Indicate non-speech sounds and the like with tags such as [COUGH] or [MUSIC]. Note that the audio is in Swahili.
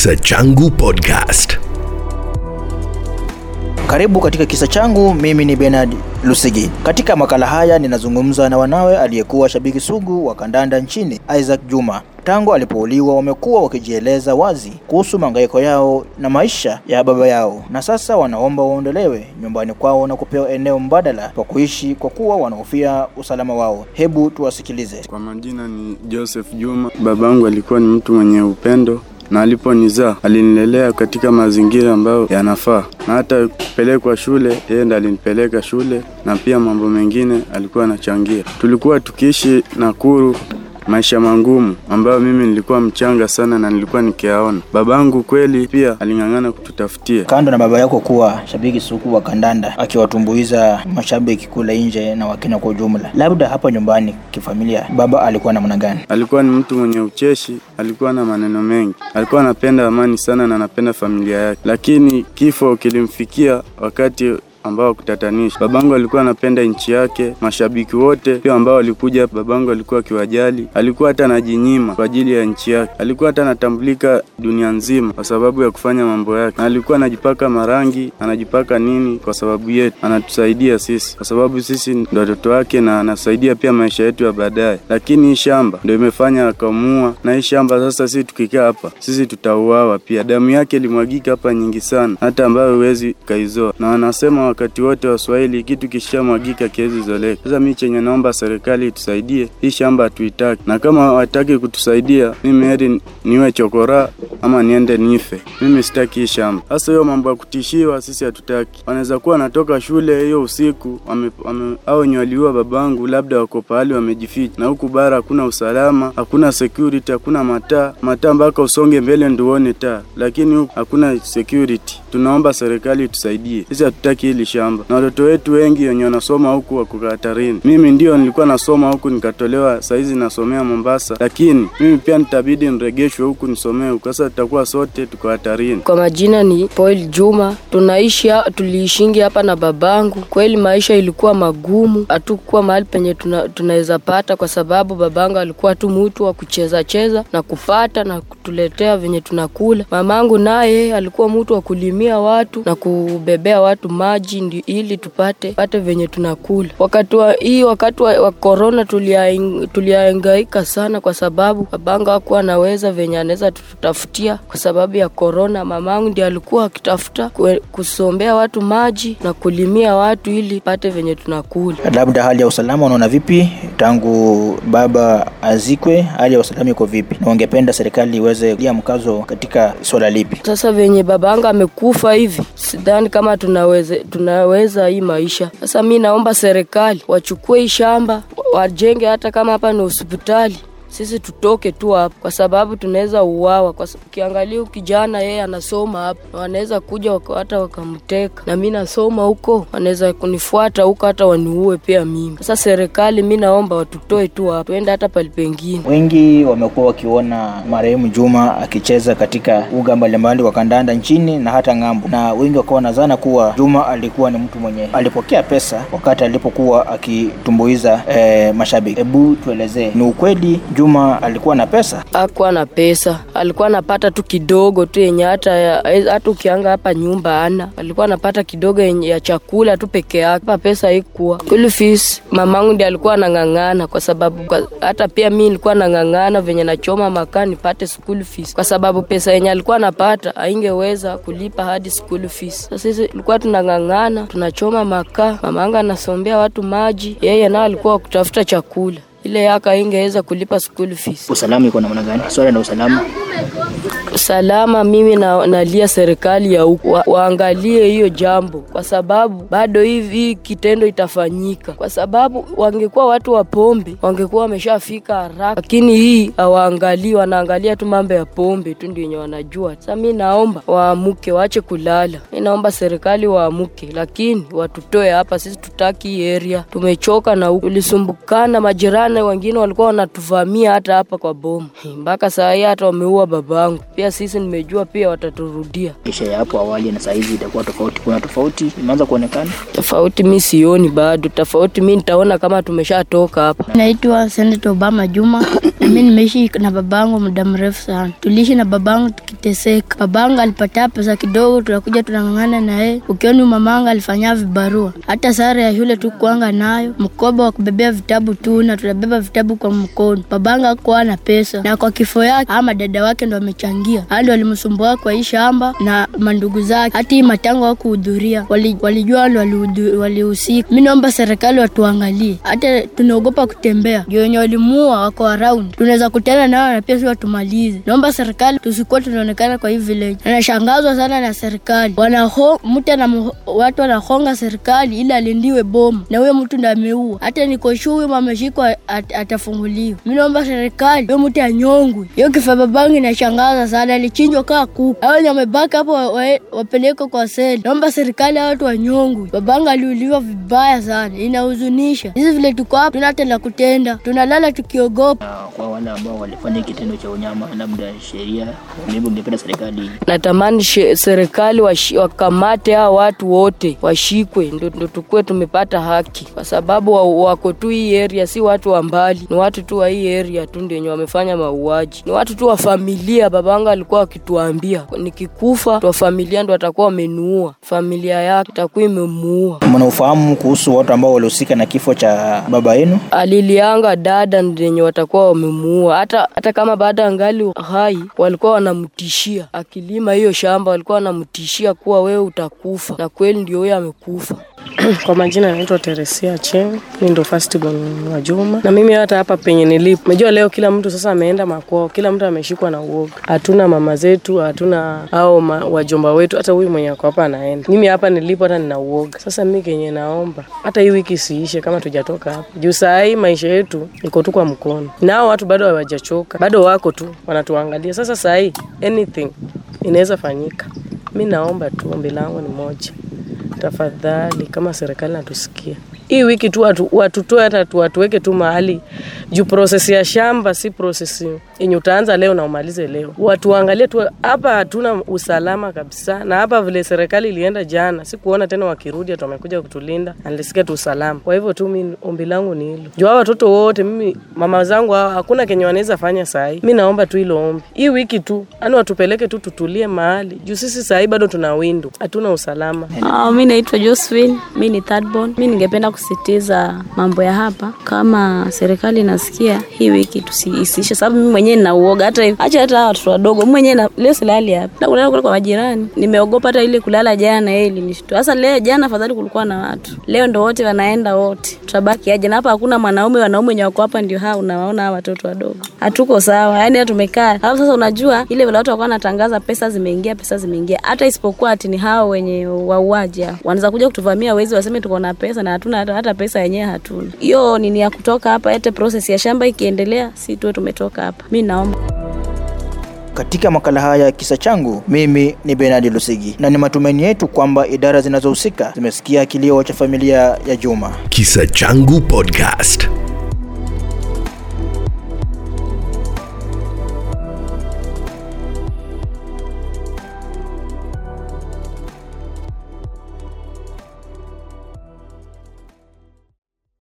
Kisa Changu Podcast. Karibu katika kisa changu. Mimi ni Bernard Lusigi. Katika makala haya ninazungumza na wanawe aliyekuwa shabiki sugu wa kandanda nchini Isaac Juma. Tangu alipouliwa wamekuwa wakijieleza wazi kuhusu mahangaiko yao na maisha ya baba yao, na sasa wanaomba waondolewe nyumbani kwao na kupewa eneo mbadala pa kuishi kwa kuwa wanahofia usalama wao. Hebu tuwasikilize. Kwa majina ni Joseph Juma. Babangu alikuwa ni mtu mwenye upendo na aliponizaa alinilelea katika mazingira ambayo yanafaa, na hata kupelekwa shule, yeye ndiye alinipeleka shule, na pia mambo mengine alikuwa anachangia. Tulikuwa tukiishi Nakuru maisha mangumu ambayo mimi nilikuwa mchanga sana na nilikuwa nikiyaona. Babangu kweli pia aling'ang'ana kututafutia. Kando na baba yako kuwa shabiki sugu wa kandanda akiwatumbuiza mashabiki kule nje na Wakenya kwa ujumla, labda hapa nyumbani kifamilia, baba alikuwa namna gani? Alikuwa ni mtu mwenye ucheshi, alikuwa na maneno mengi, alikuwa anapenda amani sana na anapenda familia yake, lakini kifo kilimfikia wakati ambao kutatanisha. Babangu alikuwa anapenda nchi yake, mashabiki wote pia ambao walikuja, babangu alikuwa akiwajali, alikuwa hata anajinyima kwa ajili ya nchi yake, alikuwa hata anatambulika dunia nzima kwa sababu ya kufanya mambo yake, na alikuwa anajipaka marangi, anajipaka nini kwa sababu yetu, anatusaidia sisi kwa sababu sisi ndo watoto wake, na anasaidia pia maisha yetu ya baadaye. Lakini hii shamba ndo imefanya akamua, na hii shamba sasa, sisi tukikaa hapa, sisi tutauawa pia. Damu yake ilimwagika hapa nyingi sana, hata ambayo huwezi kaizoa, na wanasema wakati wote Waswahili, kitu kishamwagika kiwezi zoleka. Sasa mi chenye naomba serikali itusaidie, hii shamba hatuitaki, na kama hawataki kutusaidia, mimi heri niwe chokora ama niende nife. Mimi sitaki hii shamba. Sasa hiyo mambo ya kutishiwa sisi hatutaki. Wanaweza kuwa wanatoka shule hiyo usiku au wenye waliua babangu labda wako pahali wamejificha, na huku bara hakuna usalama, hakuna security, hakuna mataa mataa mpaka usonge mbele ndio uone taa, lakini huku hakuna security. Tunaomba serikali itusaidie, sisi hatutaki hili shamba, na watoto wetu wengi wenye wanasoma huku wako hatarini. Mimi ndio nilikuwa nasoma huku nikatolewa, saizi nasomea Mombasa, lakini mimi pia nitabidi niregeshwe huku nisomee huku. Sasa tutakuwa sote tuko hatarini. Kwa majina ni Paul Juma. Tunaishi tuliishingi hapa na babangu. Kweli maisha ilikuwa magumu, hatukuwa mahali penye tuna, tunaweza pata, kwa sababu babangu alikuwa tu mtu wa kucheza cheza na kupata na kutuletea venye tunakula. Mamangu naye alikuwa mtu wa kulimia watu na kubebea watu maji ndi, ili tupate pate venye tunakula. Wakati wa hii wakati wa, korona corona sana, kwa sababu babangu hakuwa anaweza venye anaweza tututafutia kwa sababu ya korona. Mamangu ndi alikuwa akitafuta kusombea watu maji na kulimia watu ili pate venye tunakula. Labda hali ya usalama unaona vipi tangu baba azikwe? Hali ya usalama iko vipi, na ungependa serikali iweze kutia mkazo katika swala lipi? Sasa venye babangu amekufa hivi, sidhani kama tunaweza tunaweza hii maisha. Sasa mi naomba serikali wachukue hii shamba wajenge, hata kama hapa ni hospitali sisi tutoke tu hapa kwa sababu tunaweza uawa. Ukiangalia kijana yeye anasoma hapa, na wanaweza kuja hata wakamteka, na mi nasoma huko, wanaweza kunifuata huko hata waniue pia mimi. Sasa serikali, mi naomba watutoe tu hapa, tuende hata pali pengine. Wengi wamekuwa wakiona marehemu Juma akicheza katika uga mbalimbali wa kandanda nchini na hata ng'ambo, na wengi wakawa wanazana kuwa Juma alikuwa ni mtu mwenye alipokea pesa wakati alipokuwa akitumbuiza eh, mashabiki. Hebu tuelezee, ni ukweli Juma alikuwa na pesa? Hakuwa na pesa, alikuwa anapata tu kidogo tu yenye hata hata ukianga hapa nyumba ana, alikuwa anapata kidogo yenye ya chakula tu peke yake. Hapa pesa haikuwa. School fees mamangu ndiye alikuwa anang'ang'ana, kwa sababu kwa, hata pia mi nilikuwa nang'ang'ana venye nachoma makaa nipate school fees, kwa sababu pesa yenye alikuwa anapata haingeweza kulipa hadi school fees. Sasa sisi tulikuwa tunang'ang'ana, tunachoma makaa, mamangu anasombea watu maji, yeye nao alikuwa kutafuta chakula ile yaka ingeweza kulipa school fees. Usalama iko namna gani? Swala la usalama usalama, mimi na, nalia serikali ya huku wa, waangalie hiyo jambo, kwa sababu bado hivi kitendo itafanyika, kwa sababu wangekuwa watu wa pombe wangekuwa wameshafika haraka, lakini hii hawaangalii, wanaangalia tu mambo ya pombe tu ndio yenye wanajua. Sasa mi naomba waamuke, waache kulala. Mi naomba serikali waamuke, lakini watutoe hapa. Sisi tutaki hii area, tumechoka na huku, tulisumbukana. Majirani wengine walikuwa wanatuvamia hata hapa kwa boma, mpaka saa hii hata wameua babangu. Pia sisi nimejua pia wataturudia. maisha ya hapo awali na saa hizi itakuwa tofauti. Kuna tofauti imeanza kuonekana. Tofauti mi sioni bado, tofauti mi nitaona kama tumeshatoka hapa. Naitwa Senator Obama Juma. [COUGHS] mi nimeishi na babangu muda mrefu sana. Tuliishi na babangu tukiteseka. Babangu alipata pesa kidogo, tunakuja tunang'ang'ana na yeye. Ukioni mamangu alifanya vibarua, hata sare ya shule tukuanga nayo, mkoba wa kubebea vitabu tu, na tunabeba vitabu kwa mkono. Babangu hakuwa na pesa, na kwa kifo yake ama dada wake ndo amechangia, hao ndo walimsumbua kwa hii shamba na mandugu zake. Hata hii matango hawakuhudhuria, walijua ndo walihusika. Mi naomba serikali watuangalie, hata tunaogopa kutembea, ndio wenye walimuua wako around, tunaweza kutana nao na pia si watumalize. Naomba serikali tusikuwa tunaonekana kwa hii village. Anashangazwa sana na serikali, wanaho mtu na watu wanahonga serikali ili alindiwe bomu, na huyo mtu ndo ameua. Hata niko sure huyo ameshikwa at, atafunguliwa. Mi naomba serikali huyo mtu anyongwe. Hiyo kifaa babangu inashangaza sana, alichinjwa kaa kuku. Hao wamebaki hapo wa- wa- wapelekwe kwa seli. Naomba serikali hao watu wanyongwe. Babangi aliuliwa vibaya sana, inahuzunisha. Sisi vile tuko hapa tuna hata la kutenda, tunalala tukiogopa. Kwa wale ambao walifanya kitendo cha unyama, labda sheria, mimi ningependa serikali natamani she- serikali wakamate hao watu wote washikwe, ndo, ndo tukuwe tumepata haki, kwa sababu wa, wako tu hii area, si watu wa mbali, ni watu tu wa hii area tu ndio wenye wamefanya mauaji, ni watu tu wa familia. Babanga alikuwa akituambia nikikufa, twa wa familia ndo watakuwa wamenuua, familia yake itakuwa imemuua. mnaufahamu kuhusu watu ambao walihusika na kifo cha baba yenu? alilianga dada ndenye watakuwa wamemuua. Hata hata kama baada ya ngali hai, walikuwa wanamtishia akilima hiyo shamba, walikuwa wanamtishia kuwa wewe utakufa, na kweli ndio huyo amekufa. [CLEARS THROAT] Kwa majina naitwa Teresia Cheng, mi ndo firstborn wa Juma, na mimi hata hapa penye nilipo, najua leo kila mtu sasa ameenda makwao, kila mtu ameshikwa na uoga. Hatuna mama zetu, hatuna ma, wajomba wetu, hata huyu mwenye ako hapa anaenda. Mimi hapa nilipo hata nina uoga. Sasa mimi kenye naomba hata hii wiki siishe kama tujatoka hapa, juu saa hii maisha yetu iko tu kwa mkono, nao watu bado hawajachoka, bado wako tu wanatuangalia. Sasa saa hii anything inaweza fanyika. Mi naomba tu, ombi langu ni moja tafadhali kama serikali natusikia hii wiki tu watu, watutoe hata tu, watuweke tu mahali. Juu proses ya shamba si proses yenye utaanza leo na umalize leo. Watuangalie tu hapa, hatuna usalama kabisa, na hapa vile serikali ilienda jana, sikuona tena wakirudi hata wamekuja kutulinda, nalisikia tu usalama. Kwa hivyo tu mi ombi langu ni hilo, juu watoto wote, mimi mama zangu hawa hakuna kenye wanaweza fanya sahii. Mi naomba tu hilo ombi, hii wiki tu, ani watupeleke tu tutulie mahali juu sisi sahii bado tuna windu, hatuna usalama. Oh, mi naitwa Josephine, mi ni third born. Mi ningependa kusitiza mambo ya hapa, kama serikali inasikia hii wiki tusiisishe, sababu mi mwenyewe nina uoga. Hata acha hata watoto wadogo, mimi mwenyewe leo silali hapa, na kulala kule kwa majirani. Nimeogopa hata ile kulala jana, yeye ilinishtua. Sasa leo jana, afadhali kulikuwa na watu, leo ndo wote wanaenda wote, tutabaki aje? Na hapa hakuna mwanaume, wanaume wenye wako hapa ndio hao, unawaona hawa watoto wadogo, hatuko sawa. Yani hata tumekaa alafu sasa, unajua ile vile watu walikuwa wanatangaza pesa zimeingia, pesa zimeingia, hata isipokuwa ati ni hao wenye wauaji wanaweza kuja kutuvamia wezi, waseme tuko na pesa na hatuna hata, hata pesa yenyewe hatuna. Hiyo nini ya kutoka hapa, hata process ya shamba ikiendelea, si tuwe tumetoka hapa. Mi naomba Katika makala haya ya kisa changu, mimi ni Benadi Lusigi, na ni matumaini yetu kwamba idara zinazohusika zimesikia kilio cha familia ya Juma. Kisa Changu Podcast.